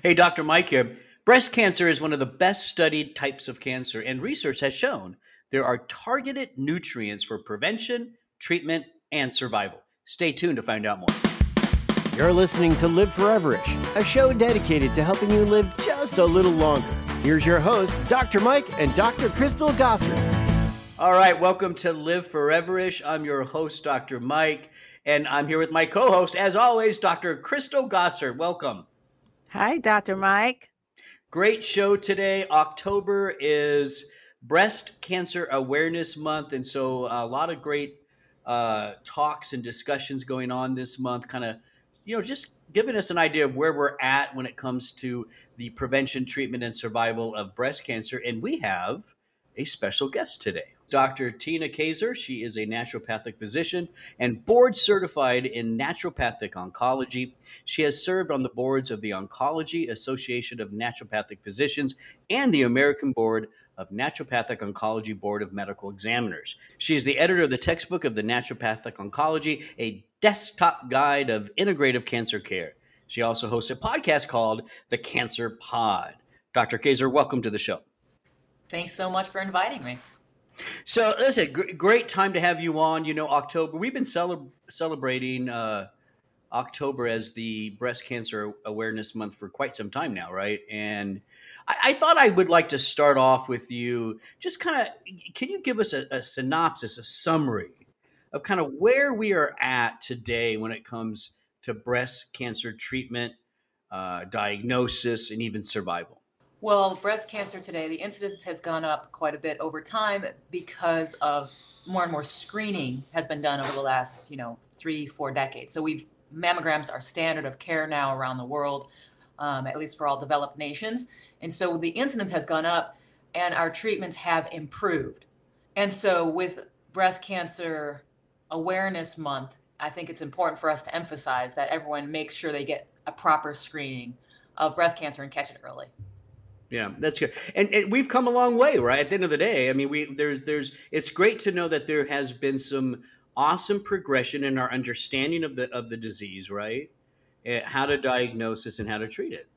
Hey, Dr. Mike here. Breast cancer is one of the best studied types of cancer, and research has shown there are targeted nutrients for prevention, treatment, and survival. Stay tuned to find out more. You're listening to Live Foreverish, a show dedicated to helping you live just a little longer. Here's your hosts, Dr. Mike and Dr. Crystal Gosser. All right, welcome to Live Foreverish. I'm your host, Dr. Mike, and I'm here with my co host, as always, Dr. Crystal Gosser. Welcome. Hi, Dr. Mike. Great show today. October is Breast Cancer Awareness Month. And so a lot of great uh, talks and discussions going on this month, kind of, you know, just giving us an idea of where we're at when it comes to the prevention, treatment, and survival of breast cancer. And we have a special guest today. Dr. Tina Kaiser. She is a naturopathic physician and board certified in naturopathic oncology. She has served on the boards of the Oncology Association of Naturopathic Physicians and the American Board of Naturopathic Oncology Board of Medical Examiners. She is the editor of the textbook of the Naturopathic Oncology, a desktop guide of integrative cancer care. She also hosts a podcast called The Cancer Pod. Dr. Kaiser, welcome to the show. Thanks so much for inviting me. So listen, gr- great time to have you on. You know, October. We've been cele- celebrating uh, October as the Breast Cancer Awareness Month for quite some time now, right? And I, I thought I would like to start off with you. Just kind of, can you give us a, a synopsis, a summary of kind of where we are at today when it comes to breast cancer treatment, uh, diagnosis, and even survival? Well, breast cancer today, the incidence has gone up quite a bit over time because of more and more screening has been done over the last, you know, three, four decades. So we've mammograms are standard of care now around the world, um, at least for all developed nations. And so the incidence has gone up and our treatments have improved. And so with breast cancer awareness month, I think it's important for us to emphasize that everyone makes sure they get a proper screening of breast cancer and catch it early. Yeah, that's good. And, and we've come a long way, right? At the end of the day, I mean, we there's there's it's great to know that there has been some awesome progression in our understanding of the of the disease, right? And how to diagnose and how to treat it.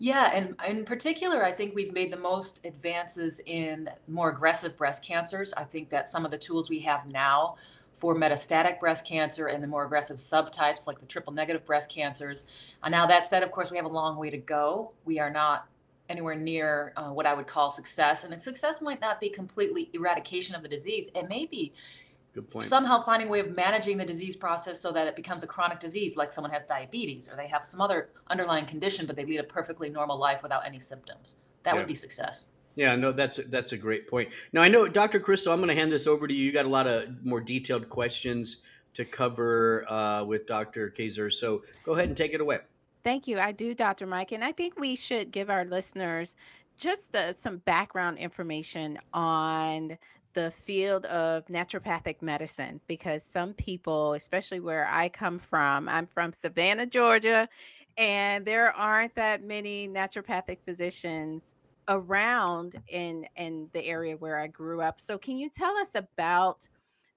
Yeah, and in particular, I think we've made the most advances in more aggressive breast cancers. I think that some of the tools we have now for metastatic breast cancer and the more aggressive subtypes like the triple negative breast cancers. And now that said, of course, we have a long way to go. We are not anywhere near uh, what I would call success. And success might not be completely eradication of the disease. It may be Good point. somehow finding a way of managing the disease process so that it becomes a chronic disease, like someone has diabetes or they have some other underlying condition, but they lead a perfectly normal life without any symptoms. That Yeah. would be success. Yeah, no, that's that's a great point. Now I know, Dr. Crystal, I'm going to hand this over to you. You got a lot of more detailed questions to cover uh, with Dr. Kaiser, so go ahead and take it away. Thank you. I do, Dr. Mike. And I think we should give our listeners just uh, some background information on the field of naturopathic medicine because some people, especially where I come from, I'm from Savannah, Georgia, and there aren't that many naturopathic physicians around in in the area where I grew up. So can you tell us about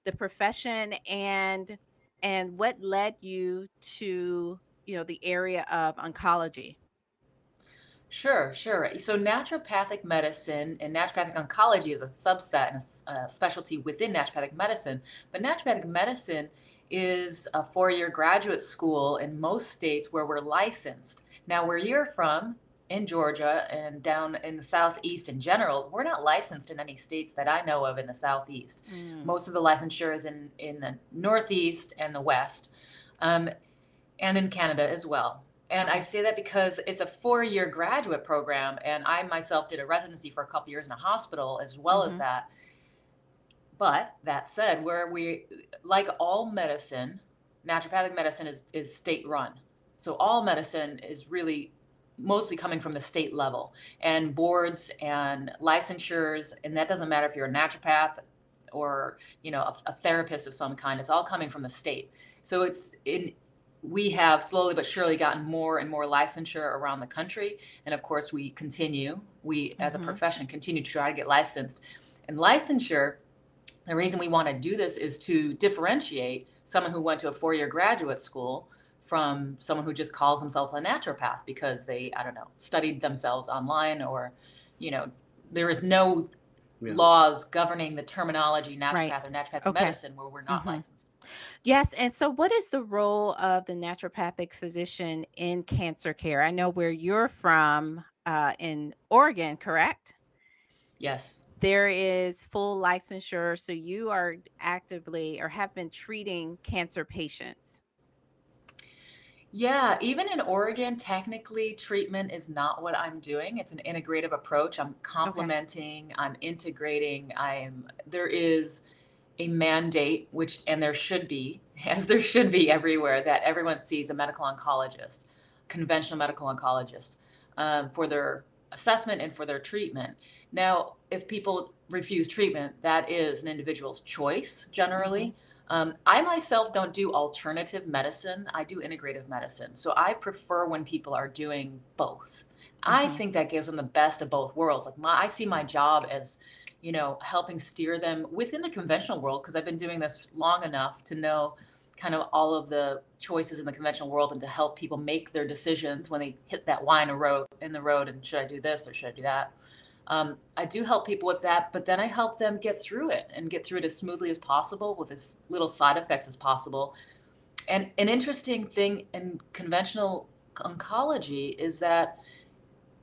the profession and and what led you to you know the area of oncology Sure, sure. So naturopathic medicine and naturopathic oncology is a subset and a specialty within naturopathic medicine. But naturopathic medicine is a four-year graduate school in most states where we're licensed. Now, where you're from, in Georgia and down in the Southeast in general, we're not licensed in any states that I know of in the Southeast. Mm, Most of the licensure is in, in the Northeast and the West, um, and in Canada as well. And I say that because it's a four year graduate program, and I myself did a residency for a couple years in a hospital as well as hmm that. But that said, where we, like all medicine, naturopathic medicine is, is state run. So all medicine is really mostly coming from the state level and boards and licensures. And that doesn't matter if you're a naturopath or, you know, a, a therapist of some kind, it's all coming from the state. So it's in, we have slowly but surely gotten more and more licensure around the country. And of course, we continue, we as a hmm profession continue to try to get licensed. And licensure the reason we want to do this is to differentiate someone who went to a four year graduate school from someone who just calls themselves a naturopath because they, I don't know, studied themselves online or, you know, there is no Yeah. laws governing the terminology naturopath Right. or naturopathic Okay. medicine where we're not Mhm. licensed. Yes. And so, what is the role of the naturopathic physician in cancer care? I know where you're from uh, in Oregon, correct? Yes. There is full licensure. So, you are actively or have been treating cancer patients. Yeah, even in Oregon, technically treatment is not what I'm doing. It's an integrative approach. I'm complementing, I'm integrating, I'm there is a mandate which and there should be, as there should be everywhere, that everyone sees a medical oncologist, conventional medical oncologist, um, for their assessment and for their treatment. Now, if people refuse treatment, that is an individual's choice generally. Um, I myself don't do alternative medicine. I do integrative medicine. So I prefer when people are doing both. I Mhm. think that gives them the best of both worlds. Like my, I see my job as, you know, helping steer them within the conventional world because I've been doing this long enough to know kind of all of the choices in the conventional world and to help people make their decisions when they hit that wine road in the road and should I do this or should I do that? Um, I do help people with that, but then I help them get through it and get through it as smoothly as possible with as little side effects as possible. And an interesting thing in conventional oncology is that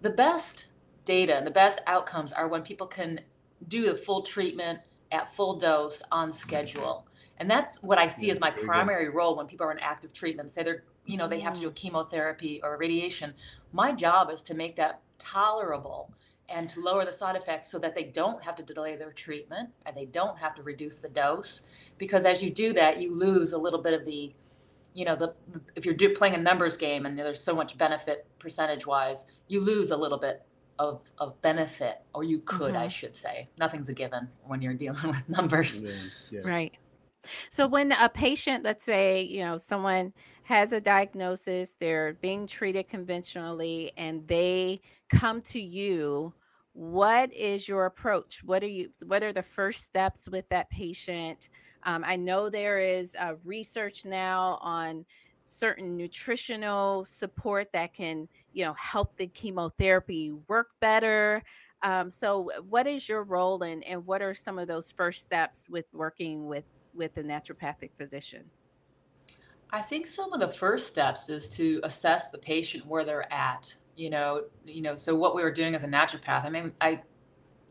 the best data and the best outcomes are when people can do the full treatment at full dose on schedule. And that's what I see as my primary role when people are in active treatment. Say they're, you know, they have to do a chemotherapy or radiation. My job is to make that tolerable and to lower the side effects so that they don't have to delay their treatment and they don't have to reduce the dose. Because as you do that, you lose a little bit of the, you know, the if you're do, playing a numbers game and there's so much benefit percentage wise, you lose a little bit of of benefit, or you could, I Mhm. should say. Nothing's a given when you're dealing with numbers. Yeah, yeah. Right. So when a patient, let's say, you know, someone has a diagnosis, they're being treated conventionally, and they come to you, what is your approach? What are you? What are the first steps with that patient? Um, I know there is uh, research now on certain nutritional support that can, you know, help the chemotherapy work better. Um, so, what is your role, and and what are some of those first steps with working with with a naturopathic physician? I think some of the first steps is to assess the patient where they're at. You know, you know. So what we were doing as a naturopath, I mean, I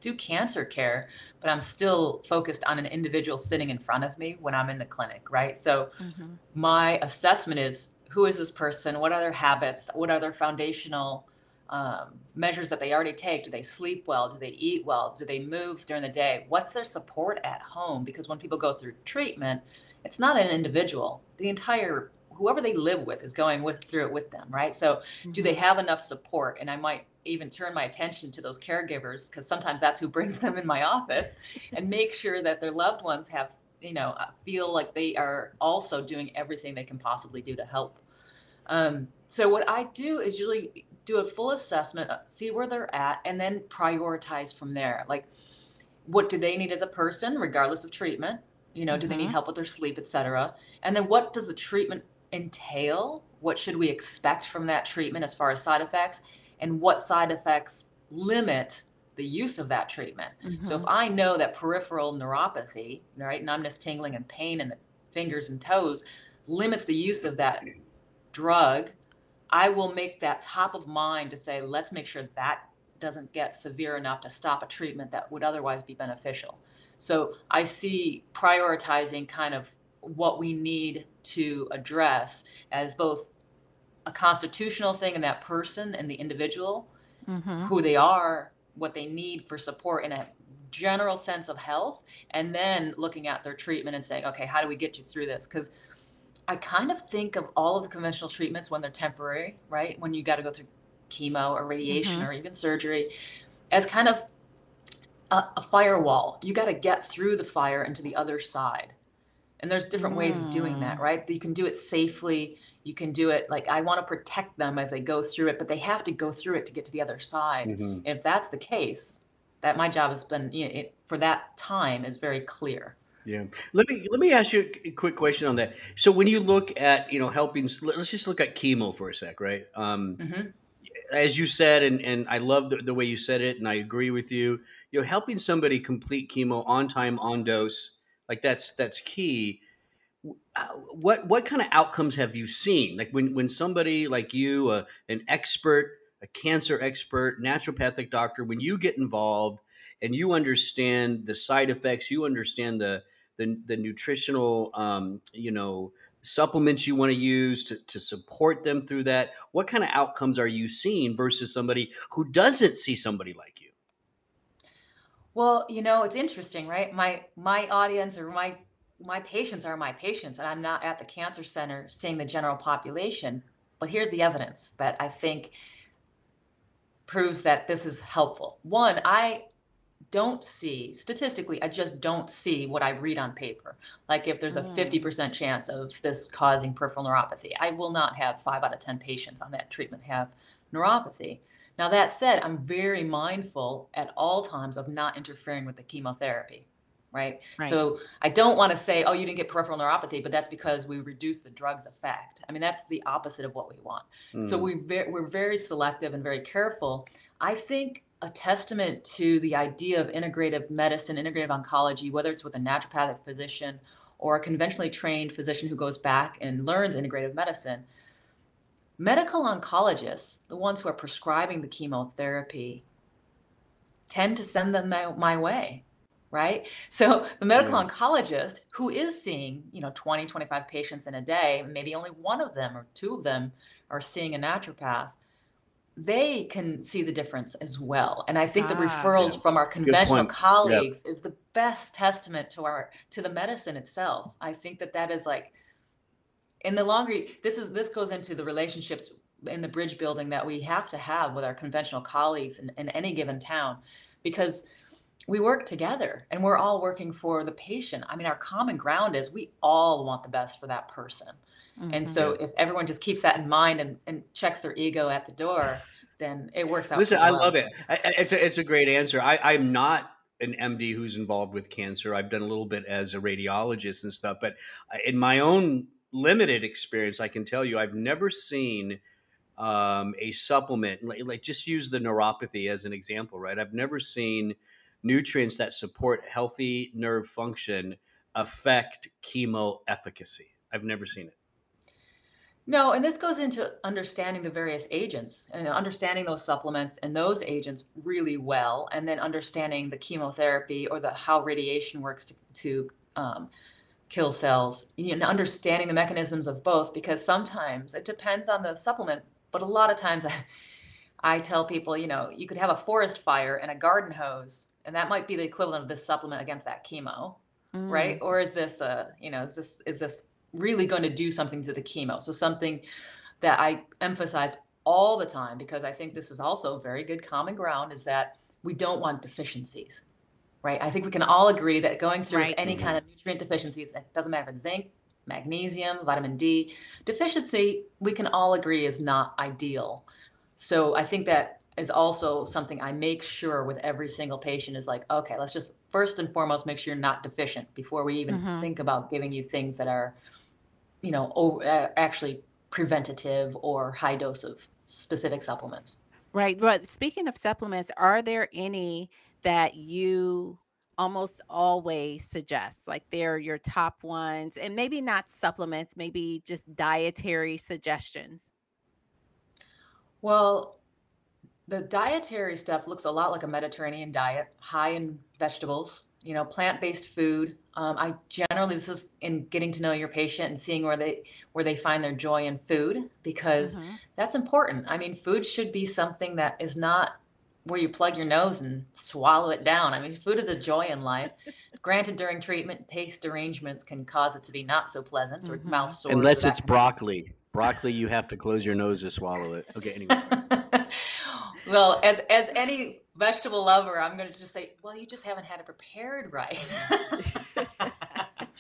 do cancer care, but I'm still focused on an individual sitting in front of me when I'm in the clinic, right? So Mhm. my assessment is who is this person? What are their habits? What are their foundational um, measures that they already take? Do they sleep well? Do they eat well? Do they move during the day? What's their support at home? Because when people go through treatment, it's not an individual. The entire whoever they live with is going with through it with them, right? So do they Mhm. have enough support? And I might even turn my attention to those caregivers because sometimes that's who brings them in my office and make sure that their loved ones have, you know, uh, feel like they are also doing everything they can possibly do to help. Um, so what I do is usually do a full assessment, uh, see where they're at, and then prioritize from there. Like, what do they need as a person, regardless of treatment? You know, do they need Mhm. help with their sleep, et cetera? And then what does the treatment entail? What should we expect from that treatment as far as side effects? And what side effects limit the use of that treatment? So if Mhm. I know that peripheral neuropathy, right, numbness, tingling, and pain in the fingers and toes limits the use of that drug, I will make that top of mind to say, let's make sure that doesn't get severe enough to stop a treatment that would otherwise be beneficial. So I see prioritizing kind of what we need to address as both a constitutional thing in that person and the individual, Mhm. who they are, what they need for support in a general sense of health, and then looking at their treatment and saying, okay, how do we get you through this? Because I kind of think of all of the conventional treatments when they're temporary, right? When you got to go through chemo or radiation Mhm. or even surgery, as kind of a, a firewall. You got to get through the fire and to the other side. And there's different ways of doing that, Mm. right? You can do it safely. You can do it like I want to protect them as they go through it, but they have to go through it to get to the other side. Mhm. And if that's the case, that my job has been you know, it, for that time is very clear. Yeah. Let me let me ask you a quick question on that. So when you look at you know helping, let's just look at chemo for a sec, right? Um, mm-hmm. As you said, and and I love the, the way you said it, and I agree with you. You know, helping somebody complete chemo on time, on dose, like that's that's key. Uh, what what kind of outcomes have you seen? Like when when somebody like you, uh, an expert, a cancer expert, naturopathic doctor, when you get involved and you understand the side effects, you understand the the, the nutritional, um, you know, supplements you want to use to, to support them through that? What kind of outcomes are you seeing versus somebody who doesn't see somebody like you? Well, you know, it's interesting, right? My my audience or my my patients are my patients, and I'm not at the cancer center seeing the general population. But here's the evidence that I think proves that this is helpful. One, I don't see statistically i just don't see what i read on paper like if there's a 50% mm. chance of this causing peripheral neuropathy i will not have 5 out of 10 patients on that treatment have neuropathy now that said i'm very mindful at all times of not interfering with the chemotherapy right, right. so i don't want to say oh you didn't get peripheral neuropathy but that's because we reduce the drug's effect i mean that's the opposite of what we want mm. so we we're very selective and very careful i think a testament to the idea of integrative medicine, integrative oncology, whether it's with a naturopathic physician or a conventionally trained physician who goes back and learns integrative medicine. Medical oncologists, the ones who are prescribing the chemotherapy, tend to send them my, my way right so the medical yeah. oncologist who is seeing you know 20 25 patients in a day maybe only one of them or two of them are seeing a naturopath they can see the difference as well. And I think ah, the referrals yeah. from our conventional colleagues yep. is the best testament to our to the medicine itself. I think that that is like in the longer this is this goes into the relationships in the bridge building that we have to have with our conventional colleagues in, in any given town because we work together and we're all working for the patient. I mean, our common ground is we all want the best for that person. Mm-hmm. And so if everyone just keeps that in mind and, and checks their ego at the door, then it works out. Listen, I love it. It's a, it's a great answer. I, I'm not an MD who's involved with cancer. I've done a little bit as a radiologist and stuff, but in my own limited experience, I can tell you I've never seen um, a supplement like, like, just use the neuropathy as an example, right? I've never seen nutrients that support healthy nerve function affect chemo efficacy. I've never seen it. No, and this goes into understanding the various agents and understanding those supplements and those agents really well, and then understanding the chemotherapy or the how radiation works to, to um, kill cells, and understanding the mechanisms of both. Because sometimes it depends on the supplement, but a lot of times I, I tell people, you know, you could have a forest fire and a garden hose, and that might be the equivalent of this supplement against that chemo, mm. right? Or is this a, you know, is this is this really going to do something to the chemo. So something that I emphasize all the time because I think this is also very good common ground is that we don't want deficiencies. Right? I think we can all agree that going through right. any kind of nutrient deficiencies, it doesn't matter if it's zinc, magnesium, vitamin D, deficiency, we can all agree is not ideal. So I think that is also something I make sure with every single patient is like, okay, let's just first and foremost make sure you're not deficient before we even mm-hmm. think about giving you things that are you know, over, uh, actually preventative or high dose of specific supplements. Right. But speaking of supplements, are there any that you almost always suggest? Like they're your top ones, and maybe not supplements, maybe just dietary suggestions? Well, the dietary stuff looks a lot like a Mediterranean diet, high in vegetables, you know, plant-based food. Um, I generally this is in getting to know your patient and seeing where they where they find their joy in food because mm-hmm. that's important. I mean, food should be something that is not where you plug your nose and swallow it down. I mean, food is a joy in life. Granted, during treatment, taste derangements can cause it to be not so pleasant or mm-hmm. mouth sore. Unless it's broccoli. Broccoli, you have to close your nose to swallow it. Okay, anyway. well, as as any vegetable lover, I'm going to just say, well, you just haven't had it prepared right.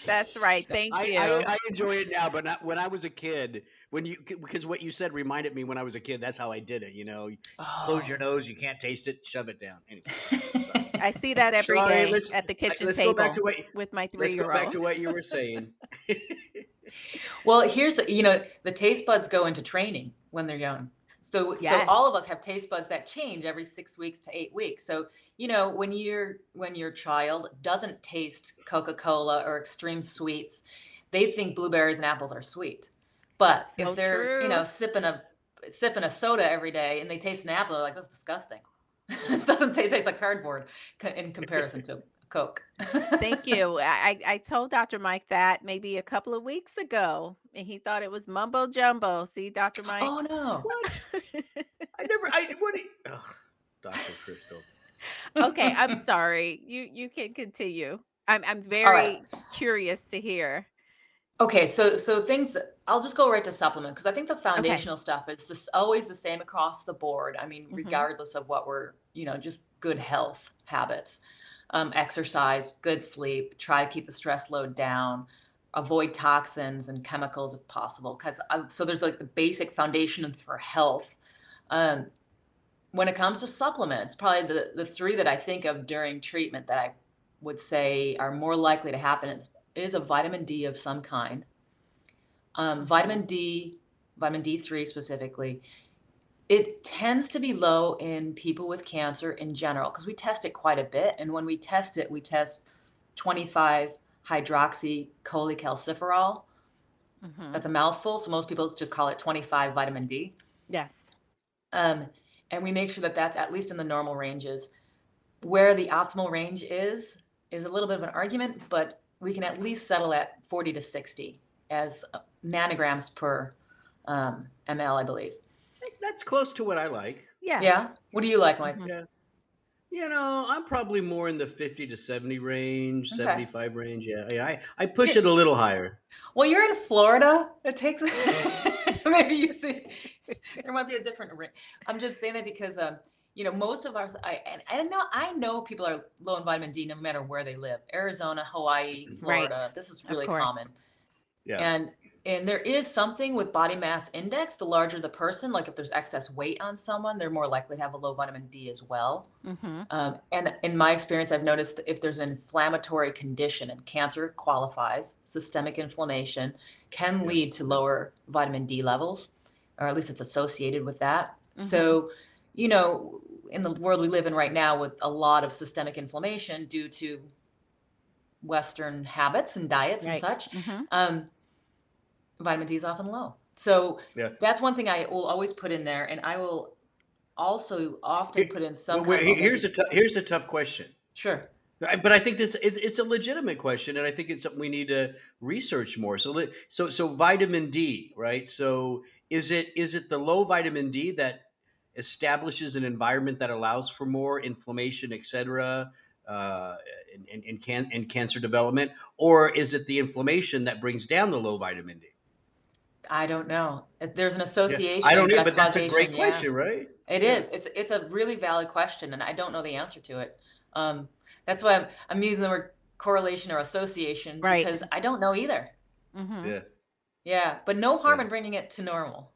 That's right. Thank I, you. I, I enjoy it now, but not when I was a kid. When you because what you said reminded me when I was a kid. That's how I did it. You know, close your Oh. nose. You can't taste it. Shove it down. Anyway, I see that every Sorry, day let's- at the kitchen let's table go back to what with my let's go back three-year-old. to what you were saying. Well, here's you know, the taste buds go into training when they're young. So, so all of us have taste buds that change every six weeks to eight weeks. So, you know, when you're when your child doesn't taste Coca-Cola or extreme sweets, they think blueberries and apples are sweet. But So if they're, you know, sipping a sipping a soda every day and they taste an apple, they're like, that's disgusting. this doesn't taste, taste like cardboard in comparison to Coke. Thank you. I, I I told Dr. Mike that maybe a couple of weeks ago, and he thought it was mumbo jumbo. See, Dr. Mike? Oh no. What? I never. I what? do you- Ugh, Doctor Crystal. okay, I'm sorry. You you can continue. I'm I'm very right. curious to hear. Okay, so so things I'll just go right to supplement because I think the foundational stuff is this always the same across the board. I mean, Mhm. regardless of what we're, you know, just good health habits. Um, exercise, good sleep, try to keep the stress load down, avoid toxins and chemicals if possible. Because so there's like the basic foundation for health. Um, when it comes to supplements, probably the the three that I think of during treatment that I would say are more likely to happen is is a vitamin D of some kind. Um, vitamin D, vitamin D3 specifically, it tends to be low in people with cancer in general because we test it quite a bit. And when we test it, we test 25 hydroxy cholecalciferol. Mhm. That's a mouthful. So most people just call it 25 vitamin D. Yes. Um, and we make sure that that's at least in the normal ranges. Where the optimal range is, is a little bit of an argument, but we can at least settle at 40 to 60 as uh, nanograms per um, ml, I believe. That's close to what I like. Yeah. Yeah. What do you like, Mike? Mhm. You know, I'm probably more in the 50 to 70 range, Okay. 75 range. Yeah, yeah. I, I push it a little higher. Well, you're in Florida. It takes maybe you see there might be a different range. I'm just saying that because um, you know most of our I and I know I know people are low in vitamin D no matter where they live. Arizona, Hawaii, Right. Florida. This is really common. Yeah. And and there is something with body mass index. The larger the person, like if there's excess weight on someone, they're more likely to have a low vitamin D as well. hmm Um, and in my experience, I've noticed that if there's an inflammatory condition and cancer qualifies, systemic inflammation can lead to lower vitamin D levels, or at least it's associated with that. Mhm. So, you know, in the world we live in right now with a lot of systemic inflammation due to Western habits and diets and Right. such, hmm um, vitamin D is often low. So Yeah. that's one thing I will always put in there, and I will also often Here- put in some. Well, kind of here's a here's a tough question. sure. But I think this it, it's a legitimate question, and I think it's something we need to research more. So, so, so vitamin D, right? So, is it is it the low vitamin D that establishes an environment that allows for more inflammation, et cetera, uh, and, and, and, can, and cancer development, or is it the inflammation that brings down the low vitamin D? I don't know. There's an association. I don't know, a but that's a great causation, yeah. question, right? It Yeah. is. It's it's a really valid question, and I don't know the answer to it. Um, that's why I'm I'm using the word correlation or association Right. because I don't know either. hmm Yeah, Yeah, but no harm Yeah. in bringing it to normal.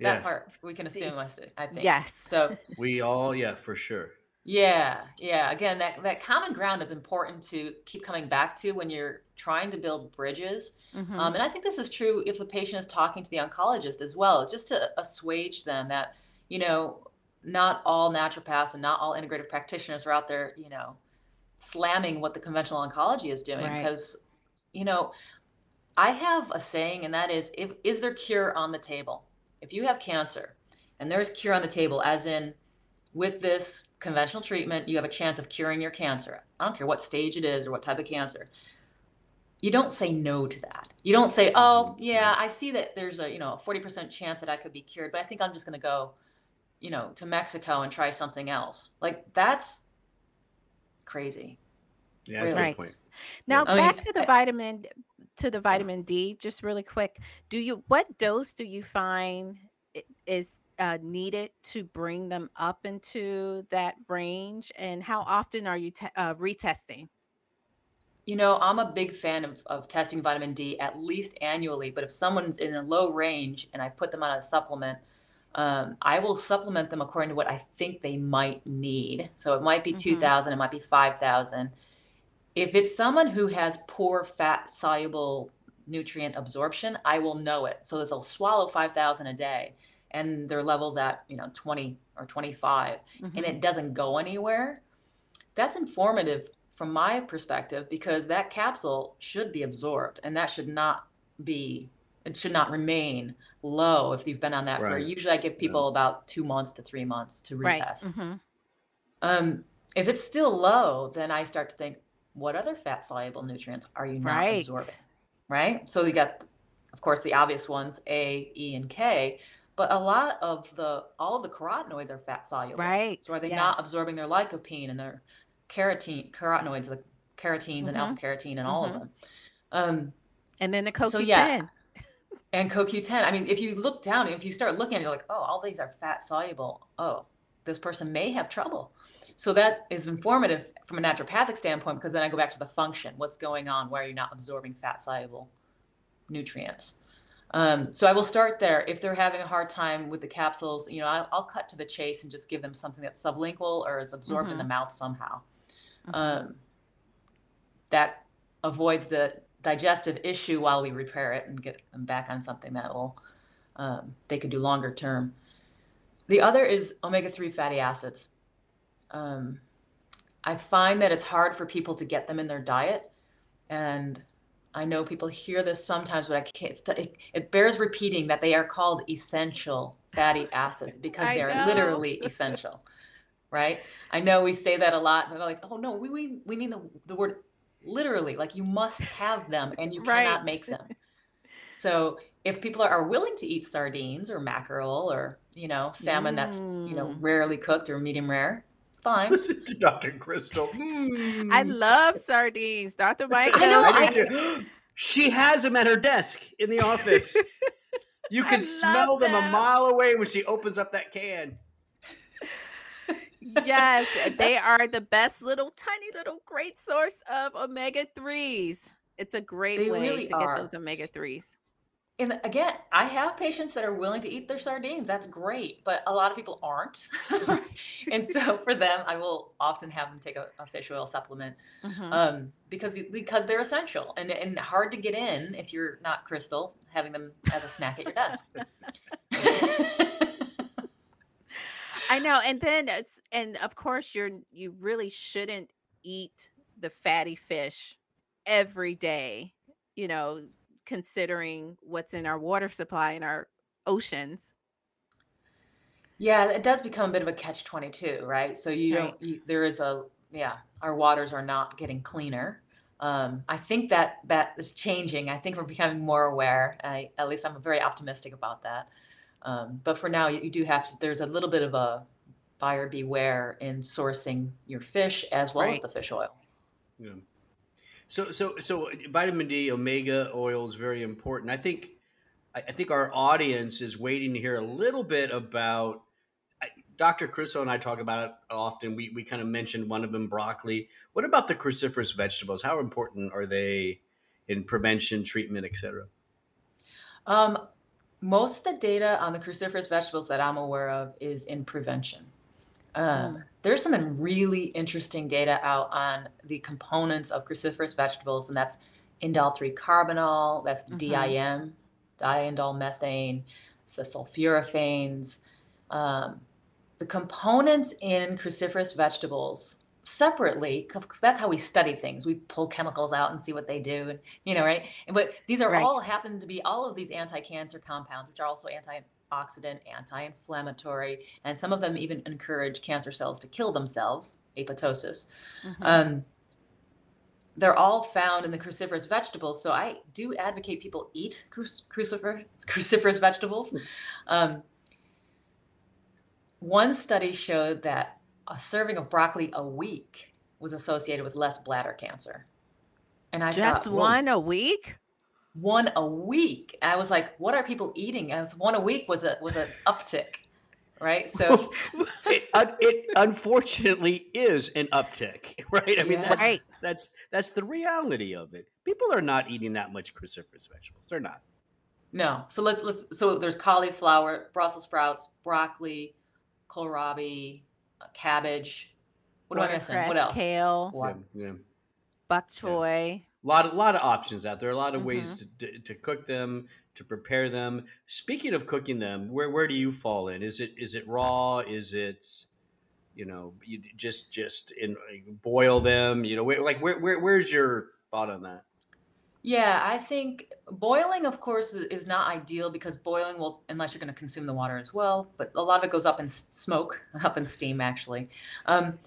That yeah. part we can assume. I s- I think. Yes. So We all, yeah, for sure. Yeah, yeah. Again, that that common ground is important to keep coming back to when you're trying to build bridges. hmm Um, and I think this is true if the patient is talking to the oncologist as well, just to assuage them that, you know, not all naturopaths and not all integrative practitioners are out there, you know, slamming what the conventional oncology is doing. Right. Because, you know, I have a saying, and that is, if, is there cure on the table? If you have cancer and there's cure on the table, as in with this conventional treatment, you have a chance of curing your cancer. I don't care what stage it is or what type of cancer you don't say no to that. You don't say, "Oh, mm-hmm. yeah, I see that there's a, you know, a 40% chance that I could be cured, but I think I'm just going to go, you know, to Mexico and try something else." Like that's crazy. Yeah, that's a Right. good point. Now I mean, oh, back to the I- vitamin to the vitamin D, just really quick. Do you what dose do you find is uh, needed to bring them up into that range, and how often are you te- uh, retesting? You know, I'm a big fan of, of testing vitamin D at least annually, but if someone's in a low range and I put them on a supplement, um, I will supplement them according to what I think they might need. So it might be Mhm. 2000, it might be 5000. If it's someone who has poor fat soluble nutrient absorption, I will know it. So that they'll swallow 5000 a day and their levels at, you know, 20 or 25 and Mhm. it doesn't go anywhere. That's informative from my perspective because that capsule should be absorbed and that should not be it should not remain low if you've been on that for usually I give people about 2 months to 3 months to Right. retest. Mhm. Um, if it's still low, then I start to think, what other fat soluble nutrients are you not Right. absorbing? Right. So you got, of course, the obvious ones, A, E, and K, but a lot of the, all of the carotenoids are fat soluble. Right. So are they not absorbing their lycopene and their carotene, carotenoids, the carotenes and Mhm. alpha carotene and all Mhm. of them? Um, And then the So, CoQ10. So yeah. and CoQ10. I mean, if you look down, if you start looking at it, you're like, oh, all these are fat soluble. Oh, this person may have trouble. So that is informative from a naturopathic standpoint because then I go back to the function. What's going on? Why are you not absorbing fat soluble nutrients? Um, so I will start there. If they're having a hard time with the capsules, you know, I'll, I'll cut to the chase and just give them something that's sublingual or is absorbed in the mouth somehow. Mhm. Um, that avoids the digestive issue while we repair it and get them back on something that will um, they could do longer term. The other is omega-3 fatty acids. Um, I find that it's hard for people to get them in their diet. And I know people hear this sometimes, but I can't, it, it bears repeating that they are called essential fatty acids because they're literally essential, right? I know we say that a lot, but we're like, oh no, we, we, we mean the, the word literally, like you must have them and you Right. cannot make them. So if people are willing to eat sardines or mackerel or, you know, salmon that's, you know, Mm. rarely cooked or medium rare, fine. Listen to Dr. Crystal. Mm. I love sardines. Dr. Mike I know, I I- do. She has them at her desk in the office. You can smell them a mile away when she opens up that can. yes, they are the best little tiny little great source of omega 3s. It's a great They way really to are. get those omega 3s. And again, I have patients that are willing to eat their sardines. That's great, but a lot of people aren't. and so for them, I will often have them take a, a fish oil supplement Mhm. um, because because they're essential and, and hard to get in if you're not crystal, having them as a snack at your desk. I know. And then it's and of course you're you really shouldn't eat the fatty fish every day, you know, considering what's in our water supply and our oceans. Yeah, it does become a bit of a catch 22, right? So you Right. don't, you, there is a, yeah, our waters are not getting cleaner. Um, I think that that is changing. I think we're becoming more aware. I, at least I'm very optimistic about that. Um, but for now, you, you do have to, there's a little bit of a buyer beware in sourcing your fish as well as the fish oil. Yeah. So so so vitamin D, omega oil is very important. I think I I think our audience is waiting to hear a little bit about. I- Dr. Crusoe and I talk about it often. We we kind of mentioned one of them, broccoli. What about the cruciferous vegetables? How important are they in prevention, treatment, etc.? Um, most of the data on the cruciferous vegetables that I'm aware of is in prevention. Um, Mm. There's some really interesting data out on the components of cruciferous vegetables, and that's indole 3 carbinol, that's the Mhm. DIM, diindolylmethane, it's the sulforaphanes. Um, the components in cruciferous vegetables separately, because that's how we study things. We pull chemicals out and see what they do, and you know, right? And- But these are Right. all happen to be all of these anti-cancer compounds, which are also antioxidant, anti-inflammatory, and some of them even encourage cancer cells to kill themselves, apoptosis. Mhm. Um, they're all found in the cruciferous vegetables, so I do advocate people eat cruc- crucifer, cruciferous vegetables. Um, one study showed that a serving of broccoli a week was associated with less bladder cancer. And I Just thought, one a week? One a week. I was like, what are people eating? As one a week was a was an uptick, right? So it, it, unfortunately is an uptick, right? I mean, Yeah. that's, Right. that's that's the reality of it. People are not eating that much cruciferous vegetables. They're not. no, so let's let's so there's cauliflower, Brussels sprouts, broccoli, kohlrabi, uh, cabbage. What am I missing? What else? Kale, Yeah, yeah. bok choy. A lot of lot of options out there. A lot of ways Mm-hmm. to, to to cook them, to prepare them. Speaking of cooking them, where where do you fall in? Is it is it raw? Is it you know you just just in boil them? You know, where, like where, where where's your thought on that? Yeah, I think boiling, of course, is not ideal because boiling will, unless you're going to consume the water as well, but a lot of it goes up in smoke, up in steam, actually. Um,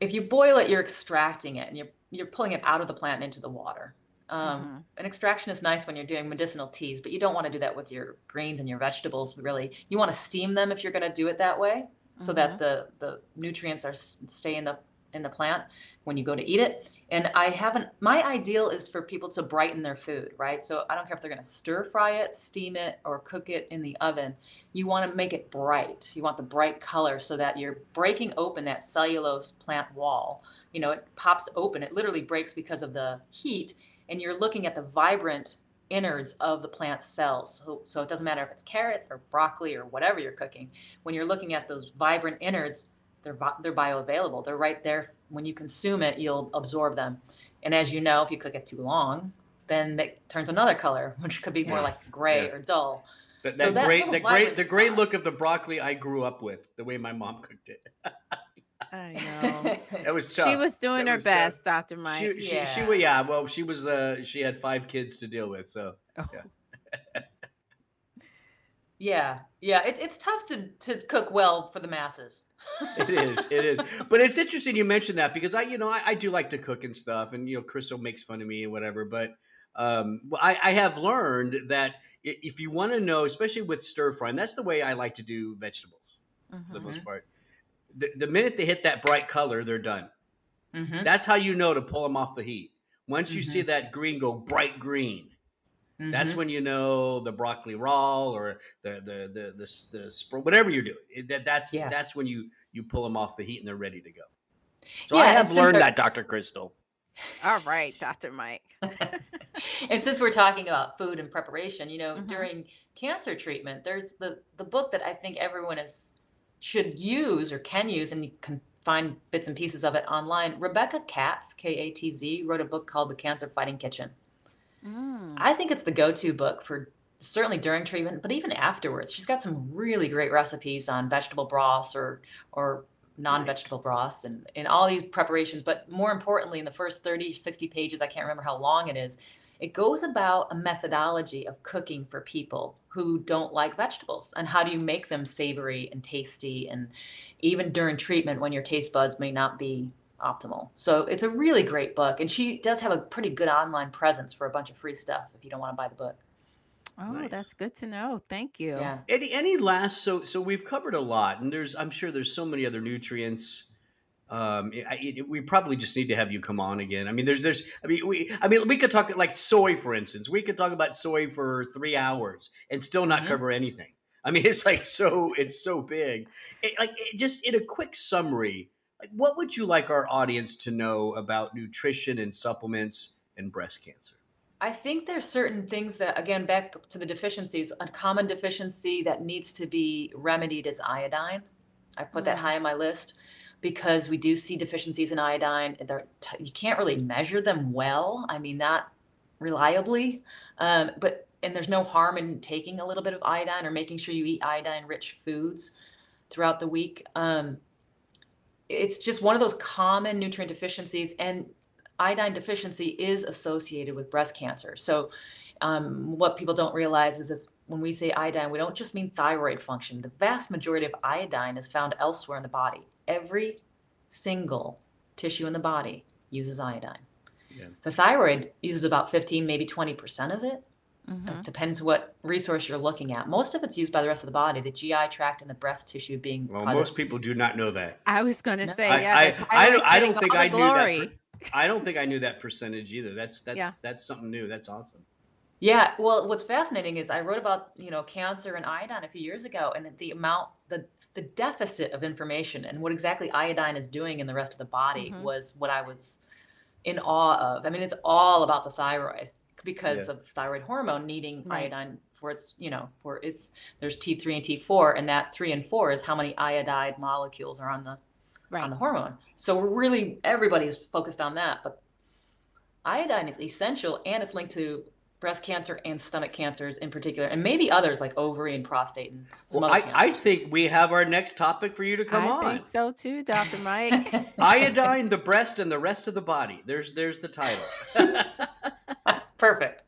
if you boil it, you're extracting it and you're you're pulling it out of the plant into the water. Um, Mhm. An extraction is nice when you're doing medicinal teas, but you don't want to do that with your greens and your vegetables. Really, you want to steam them if you're going to do it that way, so that the the nutrients are stay in the in the plant when you go to eat it. And I haven't. My ideal is for people to brighten their food, right? So I don't care if they're going to stir fry it, steam it, or cook it in the oven. You want to make it bright. You want the bright color so that you're breaking open that cellulose plant wall. You know, it pops open. It literally breaks because of the heat, and you're looking at the vibrant innards of the plant cells. So, so it doesn't matter if it's carrots or broccoli or whatever you're cooking. When you're looking at those vibrant innards, they're they're bioavailable. They're right there. When you consume it, you'll absorb them. And as you know, if you cook it too long, then it turns another color, which could be more Yes. like gray Yeah. or dull. That, So that that great, the great, great look of the broccoli I grew up with, the way my mom cooked it. I know. That was tough. she was doing That her was tough. best, Dr. Mike. She, she, she, Yeah. yeah. Well, she was, uh, she had five kids to deal with, so Oh. yeah. yeah, yeah. It, it's tough to to cook well for the masses. it is, it is. But it's interesting you mentioned that because I, you know, I, I do like to cook and stuff, and you know, Crystal makes fun of me and whatever. But um, well, I, I have learned that if you want to know, especially with stir frying, that's the way I like to do vegetables for the most part. The, the minute they hit that bright color, they're done. Mm-hmm. That's how you know to pull them off the heat. Once you see that green go bright green, Mm-hmm. that's when you know the broccoli raw or the the the the, the, spr- whatever you're doing. It- That that's Yeah. that's when you you pull them off the heat and they're ready to go. So Yeah, I have learned our- that, Doctor Crystal. All right, Dr. Mike. and since we're talking about food and preparation, you know, Mhm. during cancer treatment, there's the the book that I think everyone is should use or can use, and you can find bits and pieces of it online. Rebecca Katz, K A T Z, wrote a book called The Cancer Fighting Kitchen. Mm. I think it's the go-to book for certainly during treatment, but even afterwards. She's got some really great recipes on vegetable broths or or non-vegetable broths and, and all these preparations. But more importantly, in the first 30, 60 pages, I can't remember how long it is, it goes about a methodology of cooking for people who don't like vegetables and how do you make them savory and tasty and even during treatment when your taste buds may not be optimal. So it's a really great book and she does have a pretty good online presence for a bunch of free stuff if you don't want to buy the book. Oh, Nice. that's good to know. Thank you. Yeah. Any any last so so we've covered a lot, and there's I'm sure there's so many other nutrients. Um, I, it, we probably just need to have you come on again. I mean, there's there's I mean we I mean we could talk like soy for instance. We could talk about soy for three hours and still not Mhm. cover anything. I mean, it's like so it's so big. It, like just in a quick summary, like what would you like our audience to know about nutrition and supplements and breast cancer? I think there's certain things that, again, back to the deficiencies, a common deficiency that needs to be remedied is iodine. I put that Mm. high on my list because we do see deficiencies in iodine. T- you can't really measure them well. I mean, not reliably, um, but and there's no harm in taking a little bit of iodine or making sure you eat iodine-rich foods throughout the week. Um, it's just one of those common nutrient deficiencies, and iodine deficiency is associated with breast cancer. So, um, what people don't realize is this when we say iodine, we don't just mean thyroid function. The vast majority of iodine is found elsewhere in the body. Every single tissue in the body uses iodine. Yeah. The thyroid uses about 15, maybe 20% of it. Mhm. It depends what resource you're looking at. Most of it's used by the rest of the body, the GI tract and the breast tissue being Well, probably- most people do not know that. I was going to No. say, I, yeah, I, the I, don't, I don't think I the knew that. per- I don't think I knew that percentage either. That's that's Yeah. that's something new. That's awesome. Yeah, well, what's fascinating is I wrote about, you know, cancer and iodine a few years ago and the amount the the deficit of information and what exactly iodine is doing in the rest of the body hmm was what I was in awe of. I mean, it's all about the thyroid Yeah. because of thyroid hormone needing Right. iodine for its, you know, for its there's T3 and T4 and that 3 and 4 is how many iodide molecules are on the on the hormone. So we're really everybody's focused on that, but iodine is essential and it's linked to breast cancer and stomach cancers in particular, and maybe others like ovary and prostate and some Well, other I, I think we have our next topic for you to come I on. I think so too, Dr. Mike. Iodine, the breast, and the rest of the body. There's there's the title. Perfect.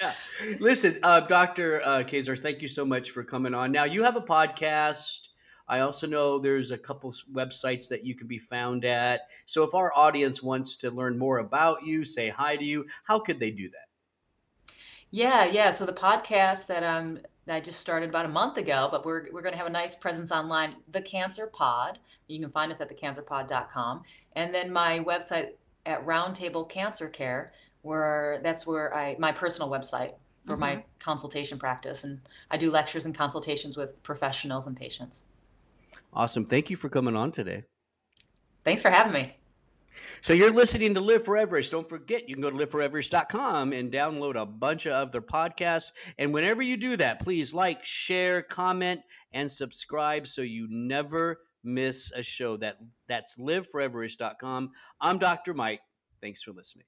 Yeah. Listen, uh, Dr. Uh, Kaiser, thank you so much for coming on. Now, you have a podcast. I also know there's a couple websites that you can be found at. So, if our audience wants to learn more about you, say hi to you, how could they do that? Yeah, yeah. So the podcast that um that I just started about a month ago, but we're we're going to have a nice presence online, The Cancer Pod. You can find us at thecancerpod.com, and then my website at Roundtable Cancer Care, where that's where I my personal website for hmm my consultation practice, and I do lectures and consultations with professionals and patients. Awesome. Thank you for coming on today. Thanks for having me. So you're listening to Live Foreverish. Don't forget, you can go to liveforeverish.com and download a bunch of their podcasts. And whenever you do that, please like, share, comment, and subscribe so you never miss a show. That that's liveforeverish.com. I'm Dr. Mike. Thanks for listening.